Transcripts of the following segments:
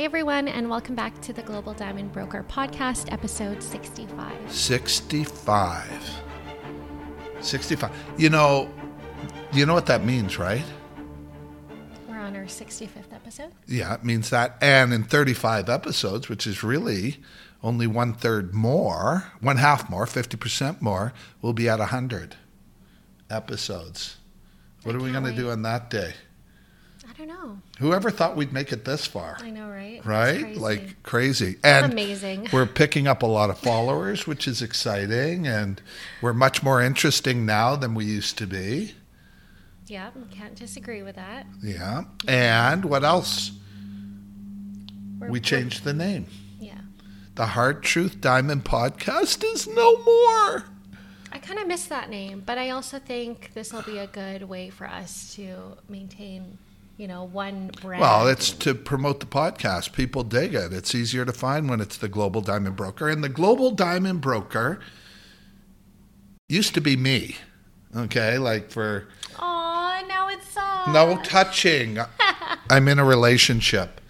Hi, everyone, and welcome back to the Global Diamond Broker Podcast, episode 65. 65. 65. You know, you know what that means, right? We're on our 65th episode. Yeah, it means that. And in 35 episodes, which is really only one third more, one half more, 50% more, we'll be at 100 episodes. What I are we going to do on that day? Don't know. Whoever thought we'd make it this far? I know, right? Right? crazy. Like crazy. And amazing. we're picking up a lot of followers, which is exciting. And we're much more interesting now than we used to be. yeah, can't disagree with that. Yeah. And what else? We're- We changed the name. Yeah. The Hard Truth Diamond Podcast is no more. I kind of miss that name, but I also think this will be a good way for us to maintain, you know, one brand. Well, it's to promote the podcast. People dig it. It's easier to find when it's the Global Diamond Broker. And the Global Diamond Broker used to be me. Okay, like for Aw, now it's sad. no touching. I'm in a relationship.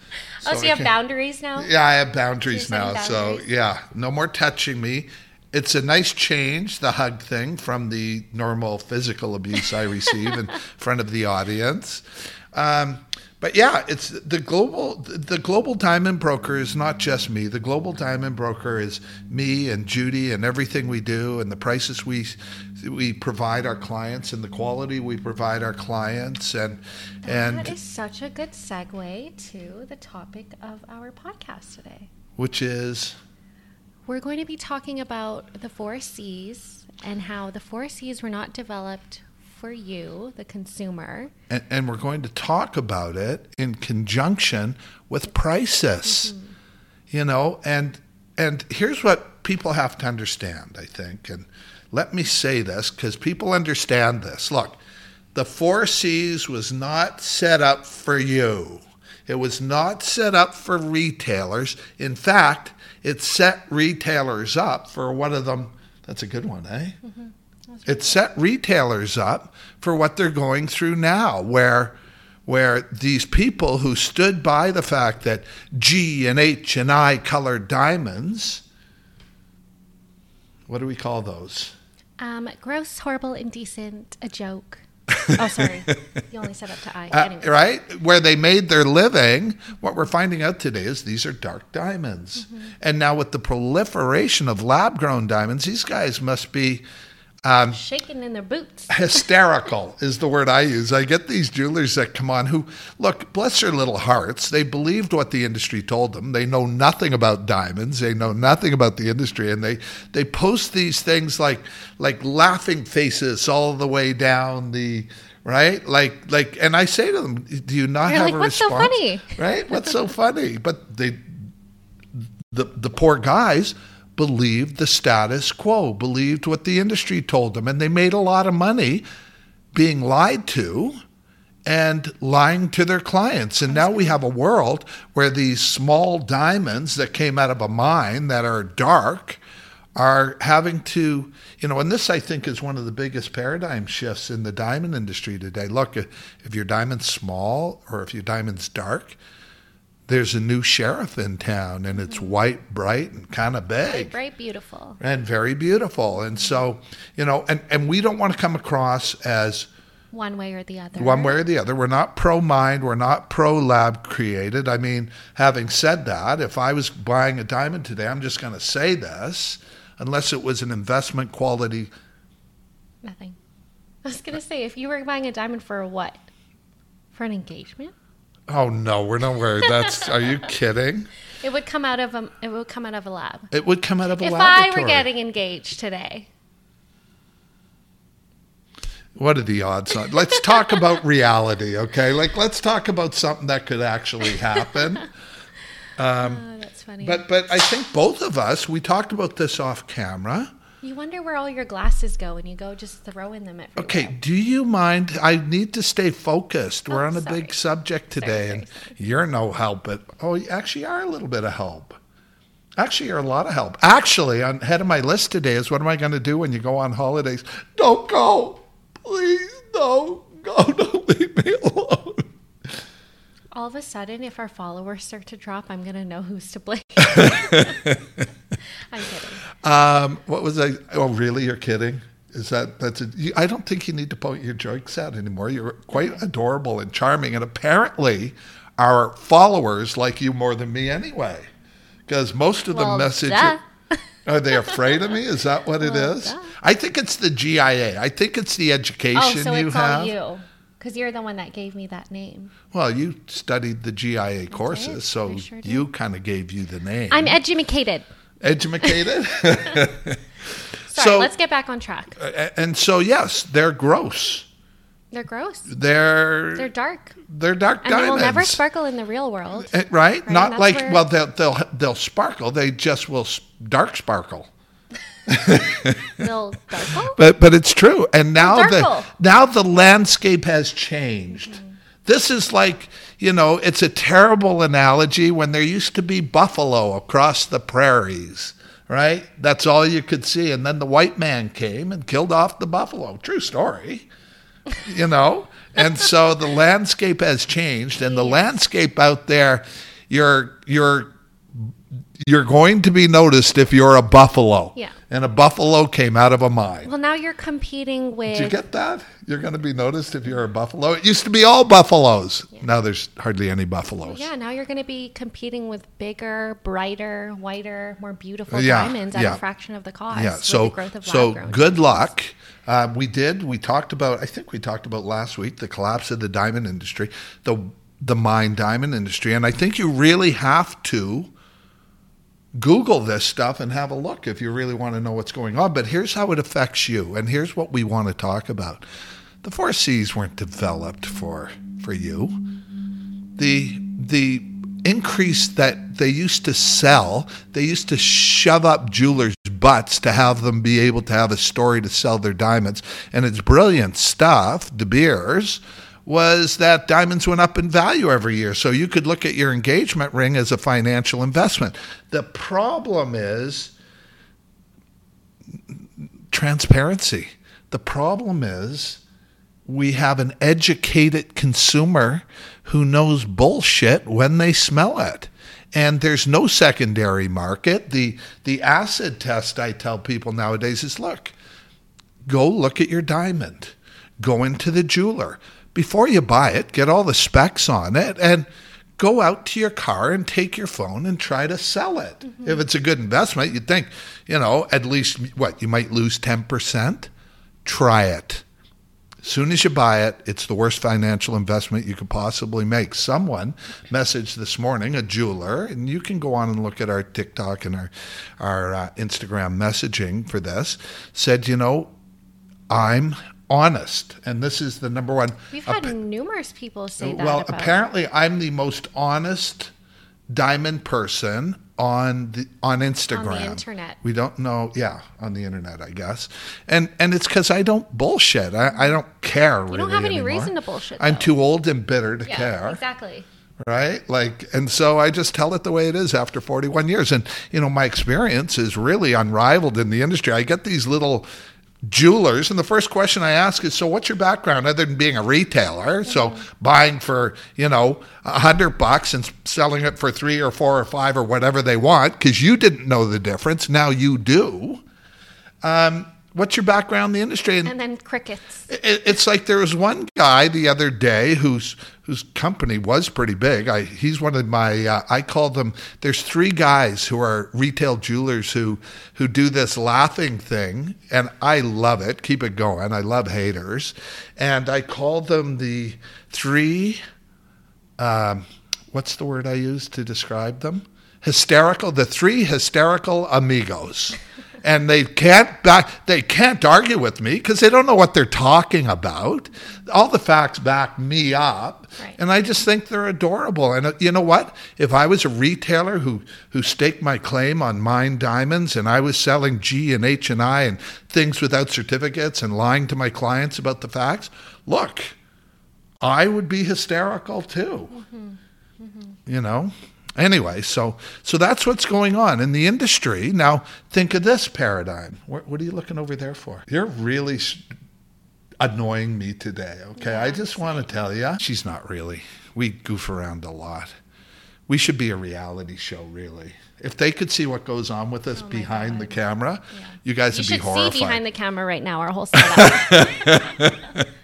Oh, so, I you have can't- boundaries now? Yeah, I have boundaries You're now. setting So yeah, no more touching me. It's a nice change, the hug thing, from the normal physical abuse I receive in front of the audience. Um, but yeah, it's the global. The global diamond broker is not just me. The global diamond broker is me and Judy and everything we do and the prices we we provide our clients and the quality we provide our clients and and that is such a good segue to the topic of our podcast today. which is We're going to be talking about the four C's and how the four C's were not developed for you, the consumer. and, and we're going to talk about it in conjunction with prices. You know and and here's what people have to understand i think. And let me say this because people understand this. Look the four c's was not set up for you. It was not set up for retailers. In fact it set retailers up for one of them. That's a good one eh it set retailers up for what they're going through now where where these people who stood by the fact that G and H and I colored diamonds what do we call those? Um, gross, horrible, indecent, a joke. Oh, sorry. you only said up to I. Uh, Anyways. right? Where they made their living, what we're finding out today is these are dark diamonds. And now with the proliferation of lab grown diamonds, these guys must be um, Shaking in their boots. hysterical is the word I use. I get these jewelers that come on who look, bless their little hearts. They believed what the industry told them. They know nothing about diamonds. They know nothing about the industry, and they they post these things like like laughing faces all the way down the right like like and i say to them do you not You're have like, a "What's so response funny?" right what's so funny but they the the poor guys believed the status quo, believed what the industry told them, and they made a lot of money being lied to and lying to their clients. And now we have a world where these small diamonds that came out of a mine that are dark are having to, you know, and this I think is one of the biggest paradigm shifts in the diamond industry today. Look, if your diamond's small or if your diamond's dark, there's a new sheriff in town and it's mm-hmm. white, bright, and kind of big Bright, beautiful. and very beautiful. And so, you know, and, and we don't want to come across as One way or the other. one way or the other. We're not pro mind, we're not pro lab created. I mean, having said that, if I was buying a diamond today, I'm just going to say this, unless it was an investment quality. Nothing. I was going to say, if you were buying a diamond for what? For an engagement? Oh no, we're not nowhere. That's are you kidding? It would come out of a, it would come out of a lab. It would come out of a lab. If I laboratory. were getting engaged today, What are the odds on? Let's talk about reality, okay? Like let's talk about something that could actually happen. Um, oh, that's funny. But but I think both of us we talked about this off camera. You wonder where all your glasses go and you go just throwing them everywhere. Okay, do you mind? I need to stay focused. We're Oh, on a sorry. big subject today, sorry, and sorry. you're no help. But oh, you actually are a little bit of help. Actually, you're a lot of help. Actually, on head of my list today is what am I going to do when you go on holidays? Don't go, please. Don't go. Don't leave me alone. All of a sudden, if our followers start to drop, I'm going to know who's to blame. Um, what was I? Oh, really? You're kidding? Is that that's? A, you, I don't think you need to point your jokes out anymore. You're quite adorable and charming, and apparently, our followers like you more than me anyway. Because most of the Well, message duh. are they afraid of me? Is that what it Well, is? duh. I think it's the GIA. I think it's the education Oh, so you it's have. all you. Because you're the one that gave me that name. Well, you studied the GIA courses, so sure you kind of gave you the name. I'm educated. Educated. Sorry, So- let's get back on track. Uh, uh, and so yes, they're gross. They're gross. They're They're dark. they're, dark. And they will never sparkle in the real world. Eh, right? Not like where- well, they'll they'll they'll sparkle. They just will dark sparkle. They'll darkle? But but it's true. And now the now the landscape has changed. Mm-hmm. This is like you know, it's a terrible analogy when there used to be buffalo across the prairies. Right? That's all you could see. And then the white man came and killed off the buffalo. True story. you know? And so the landscape has changed and the landscape out there, you're you're you're going to be noticed if you're a buffalo. Yeah. And a buffalo came out of a mine. Well, now you're competing with. Did you get that? You're going to be noticed if you're a buffalo. It used to be all buffaloes. Now there's hardly any buffaloes. yeah, now you're going to be competing with bigger, brighter, whiter, more beautiful Yeah, diamonds at yeah. a fraction of the cost. Yeah. So the growth of so good luck. Uh, we did. We talked about. I think we talked about last week the collapse of the diamond industry, the the mine diamond industry, and I think you really have to Google this stuff and have a look if you really want to know what's going on. But here's how it affects you, and here's what we want to talk about. The four C's weren't developed for for you. The the increase that they used to sell, they used to shove up jewelers' butts to have them be able to have a story to sell their diamonds. And it's brilliant stuff, De Beers, was that diamonds went up in value every year. So you could look at your engagement ring as a financial investment. The problem is transparency. The problem is we have an educated consumer who knows bullshit when they smell it. And there's no secondary market. The the acid test I tell people nowadays is look, go look at your diamond. Go into the jeweler. Before you buy it, get all the specs on it and go out to your car and take your phone and try to sell it. If it's a good investment, you'd think, you know, at least what, you might lose 10%. Try it. As soon as you buy it, it's the worst financial investment you could possibly make. Someone messaged this morning, a jeweler, and you can go on and look at our TikTok and our, our uh, Instagram messaging for this, said, you know, I'm honest. And this is the number one. We've had numerous people say that. well, apparently, I'm the most honest diamond person on the on Instagram. On the internet. We don't know, yeah, on the internet, I guess. And and it's because I don't bullshit. I, I don't care. You don't have any reason to bullshit, I'm though. too old and bitter to yeah, care exactly. right like and so i just tell it the way it is after 41 years and you know my experience is really unrivaled in the industry i get these little jewelers and the first question i ask is so what's your background other than being a retailer? So buying for you know a hundred bucks and selling it for three or four or five or whatever they want because you didn't know the difference now you do. Um, what's your background in the industry and And then crickets. it, it's like there was one guy the other day whose whose company was pretty big. I, he's one of my uh, I call them. There's three guys who are retail jewelers who who do this laughing thing, and I love it. Keep it going. I love haters, and I call them the three. Um, what's the word I use to describe them? Hysterical. The three hysterical amigos and they can't back, they can't argue with me because they don't know what they're talking about. All the facts back me up, Right. and I just think they're adorable. And uh, you know what? If I was a retailer who who staked my claim on mine diamonds, and I was selling G and H and I and things without certificates and lying to my clients about the facts, look, I would be hysterical too. You know. Anyway, so so that's what's going on in the industry. Now, think of this paradigm. What, what are you looking over there for? You're really annoying me today. Okay, I just want to tell you, she's not really. we goof around a lot. We should be a reality show, really. If they could see what goes on with us Oh behind the God. camera, you guys You would be horrified. You should see behind the camera right now our whole setup.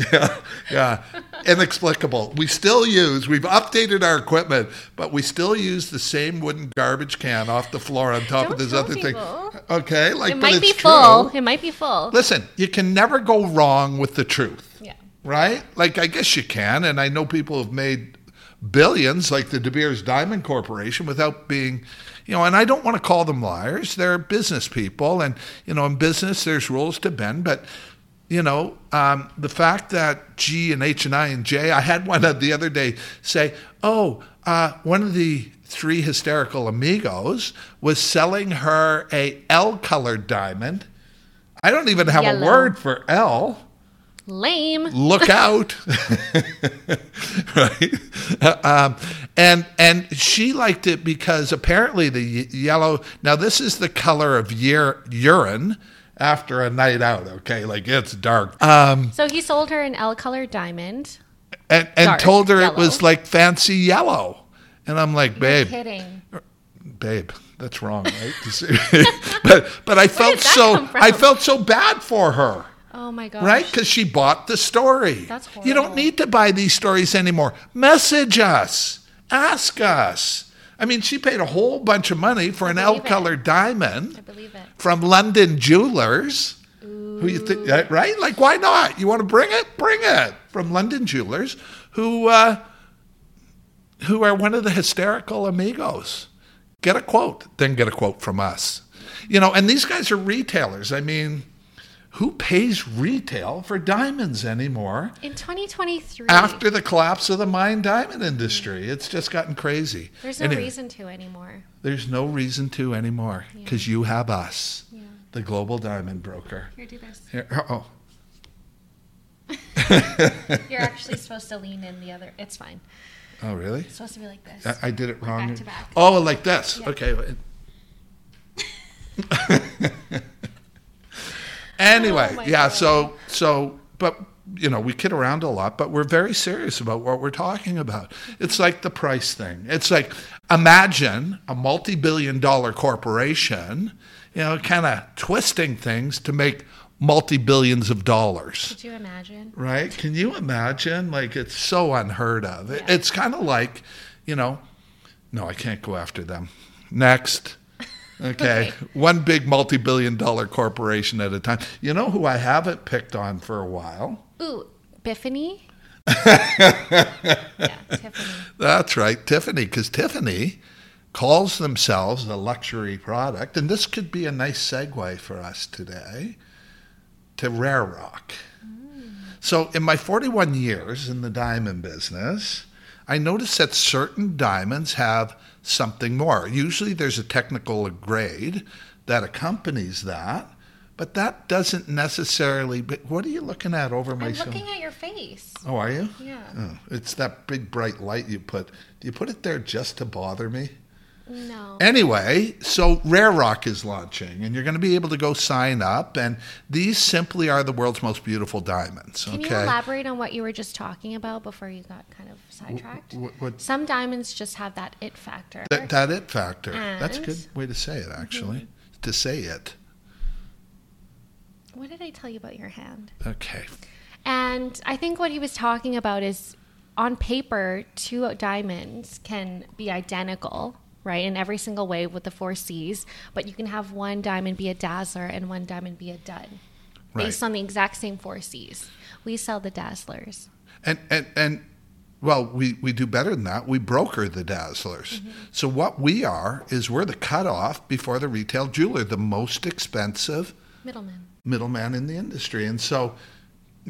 yeah, yeah, inexplicable. We still use. We've updated our equipment, but we still use the same wooden garbage can off the floor on top of Don't this other people. thing. Okay, like it might be full. true. It might be full. Listen, you can never go wrong with the truth. Yeah. right? Like I guess you can, and I know people have made billions, like the De Beers Diamond Corporation, without being, you know. And I don't want to call them liars; they're business people, and you know, in business there's rules to bend. But you know, um, the fact that G and H and I and J, I had one the other day say, "Oh, uh, one of the." Three hysterical amigos was selling her a L colored diamond. I don't even have a word for L Lame. look out right um, and and she liked it because apparently the yellow now this is the color of ur- urine after a night out okay like it's dark um, So he sold her an L color diamond, and, and Dark told her it was like fancy yellow and i'm like babe kidding. babe that's wrong right but but i felt so i felt so bad for her Oh my gosh. Right? Because she bought the story. That's horrible. You don't need to buy these stories anymore. Message us. Ask us. I mean, she paid a whole bunch of money for an L colored diamond I believe it. from London Jewelers. Who you think, uh, right? Like, why not? You want to bring it? Bring it from London Jewelers, who uh, who are one of the hysterical amigos. Get a quote, then get a quote from us. You know, and these guys are retailers. I mean, who pays retail for diamonds anymore? In 2023, After the collapse of the mine diamond industry, it's just gotten crazy. there's no Anyway, reason to anymore. There's no reason to anymore because you have us, Yeah. the global diamond broker. Here, do this. Here, uh oh, You're actually supposed to lean in the other. It's fine. oh, really? It's supposed to be like this. I, I did it wrong. Back to back. Oh, like this. Yeah. Okay. anyway, Oh yeah. God. So so, but you know, we kid around a lot, but we're very serious about what we're talking about. It's like the price thing. It's like imagine a multi-billion-dollar corporation, you know, kind of twisting things to make multi-billions of dollars Could you imagine? right? Can you imagine? Like, it's so unheard of. Yeah. It's kind of like, you know, no, I can't go after them. Next. Okay. Okay. One big multi billion dollar corporation at a time. You know who I haven't picked on for a while? Ooh, Biffany. yeah, Tiffany. That's right, Tiffany, because Tiffany calls themselves a luxury product. And this could be a nice segue for us today to Rare Rock. Mm. So, in my 41 years in the diamond business, I noticed that certain diamonds have something more. Usually, there's a technical grade that accompanies that, but that doesn't necessarily. But what are you looking at over my I'm looking at your face. Oh, are you? Yeah. Oh, it's that big bright light you put. Do you put it there just to bother me? No. Anyway, so Rare Rock is launching, and you're going to be able to go sign up. And these simply are the world's most beautiful diamonds. Can okay. you elaborate on what you were just talking about before you got kind of sidetracked? What, what, Some diamonds just have that it factor. that, that it factor. That's a good way to say it, actually. Mm-hmm. To say it. What did I tell you about your hand? Okay. And I think what he was talking about is on paper, two diamonds can be identical, right, in every single way with the four C's, but you can have one diamond be a dazzler and one diamond be a dud based on the exact same four C's. We sell the dazzlers. And and and well, we, we do better than that. We broker the dazzlers. Mm-hmm. So what we are is we're the cutoff before the retail jeweler, the most expensive Middleman. middleman in the industry. And so,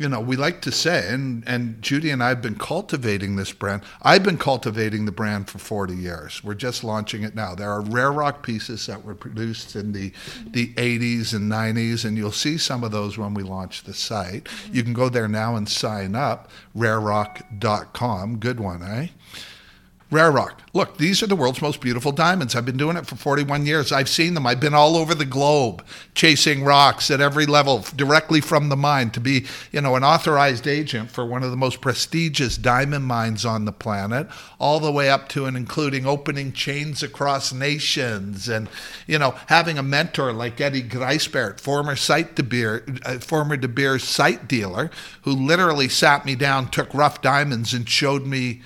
you know, we like to say, and, and Judy and I have been cultivating this brand. I've been cultivating the brand for 40 years. We're just launching it now. There are rare rock pieces that were produced in the, the 80s and 90s, and you'll see some of those when we launch the site. You can go there now and sign up, rarerock.com. Good one, eh? Rare Rock. Look, these are the world's most beautiful diamonds. I've been doing it for 41 years. I've seen them. I've been all over the globe chasing rocks at every level directly from the mine to be, you know, an authorized agent for one of the most prestigious diamond mines on the planet, all the way up to and including opening chains across nations and, you know, having a mentor like Eddie Greisbert, former site De Beer, uh, former De Beers site dealer, who literally sat me down, took rough diamonds and showed me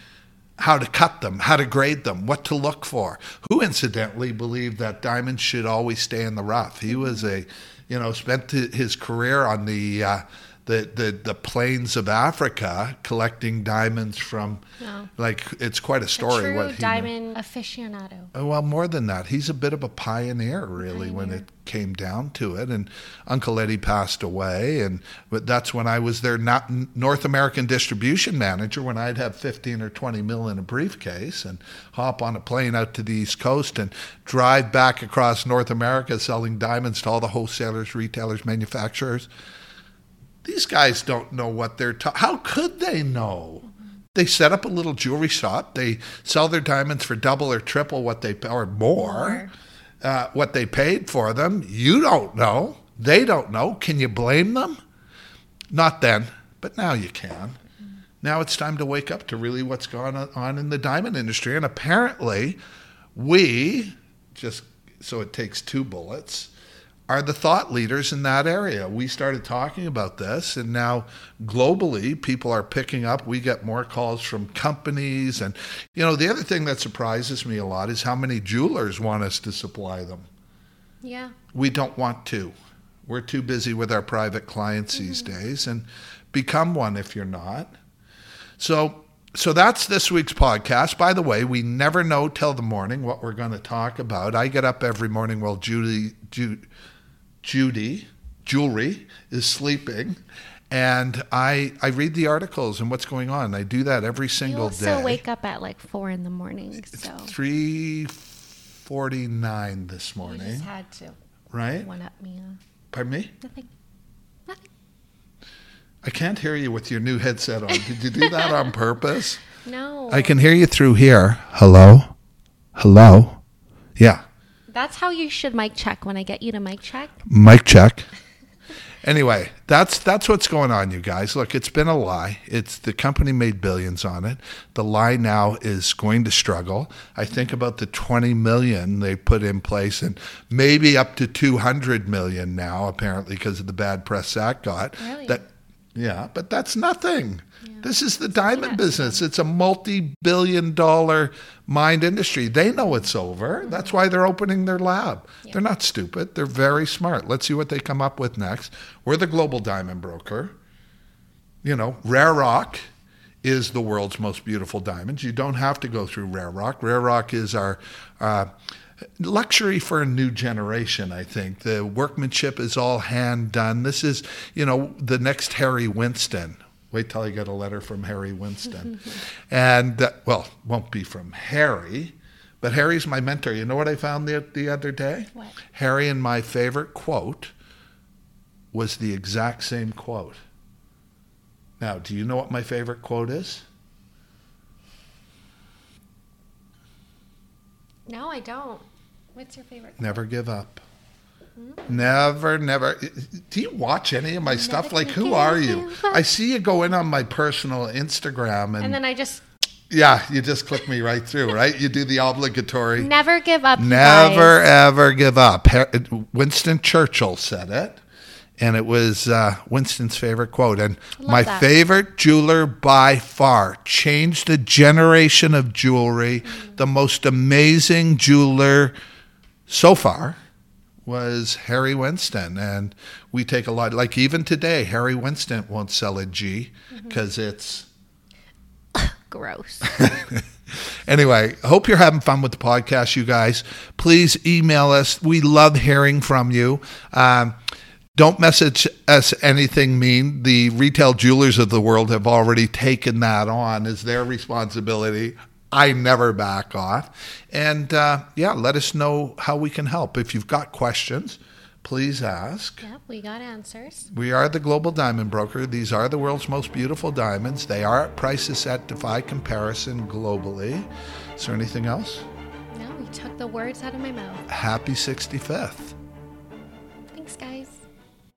how to cut them, how to grade them, what to look for. Who incidentally believed that diamonds should always stay in the rough. He was a, you know, spent his career on the uh, the, the the plains of Africa collecting diamonds from No. like it's quite a A story true what he diamond aficionado. Uh, Well, more than that, he's a bit of a pioneer, really, when it came down to it. And Uncle Eddie passed away, and but that's when I was their not North American distribution manager. When I'd have fifteen or twenty mil in a briefcase and hop on a plane out to the East Coast and drive back across North America, selling diamonds to all the wholesalers, retailers, manufacturers. These guys don't know what they're. Ta- How could they know? They set up a little jewelry shop. They sell their diamonds for double or triple what they or more, More. Uh, what they paid for them. You don't know. They don't know. Can you blame them? Not then, but now you can. Now it's time to wake up to really what's going on in the diamond industry. And apparently, we just so it takes two bullets are the thought leaders in that area. We started talking about this, and now globally, people are picking up. We get more calls from companies. And, you know, the other thing that surprises me a lot is how many jewelers want us to supply them. Yeah. We don't want to. We're too busy with our private clients mm-hmm. these days, and become one if you're not. So, so that's this week's podcast. By the way, we never know till the morning what we're going to talk about. I get up every morning while Judy, Ju, Judy, jewelry is sleeping, and I I read the articles and what's going on. I do that every single day. You also wake up at like four in the morning, so Three forty nine this you morning, just had to right? one up me. Pardon me. nothing. Nothing. I can't hear you with your new headset on. Did you do that on purpose? No. I can hear you through here. Hello? Hello? Yeah. That's how you should mic check when I get you to mic check. Mic check. Anyway, that's that's what's going on, you guys. Look, it's been a lie. It's the company made billions on it. The lie now is going to struggle. I think about the 20 million they put in place, and maybe up to 200 million now, apparently because of the bad press that got. Really? That, yeah, but that's nothing. This is the diamond peanuts. business. It's a multi-billion-dollar mine industry. They know it's over. That's why they're opening their lab. They're not stupid. They're very smart. Let's see what they come up with next. We're the global diamond broker. You know, Rare Rock is the world's most beautiful diamonds. You don't have to go through Rare Rock. Rare Rock is our uh, luxury for a new generation, I think. The workmanship is all hand done. This is, you know, the next Harry Winston. Wait till I get a letter from Harry Winston. and, uh, well, won't be from Harry, but Harry's my mentor. You know what I found the, the other day? What? Harry and my favorite quote was the exact same quote. Now, do you know what my favorite quote is? No, I don't. What's your favorite? Never give up. Never, never. Do you watch any of my stuff? Like, who are you? I see you go in on my personal Instagram, and, And then I just yeah, you just click me right through, right? You do the obligatory. never give up. Never, ever give up. Winston Churchill said it, and it was uh, Winston's favorite quote. And my that. favorite jeweler by far changed a generation of jewelry. Mm. The most amazing jeweler so far was Harry Winston, and we take a lot. Like even today, Harry Winston won't sell a G Mm-hmm. because it's Gross. Anyway, hope you're having fun with the podcast, you guys. Please email us. We love hearing from you. Um, don't message us anything mean. The retail jewelers of the world have already taken that on as their responsibility. I never back off. And uh, yeah, let us know how we can help. If you've got questions, please ask. yep, we got answers. We are the global diamond broker. These are the world's most beautiful diamonds. They are at prices that defy comparison globally. Is there anything else? No, you took the words out of my mouth. Happy 65th.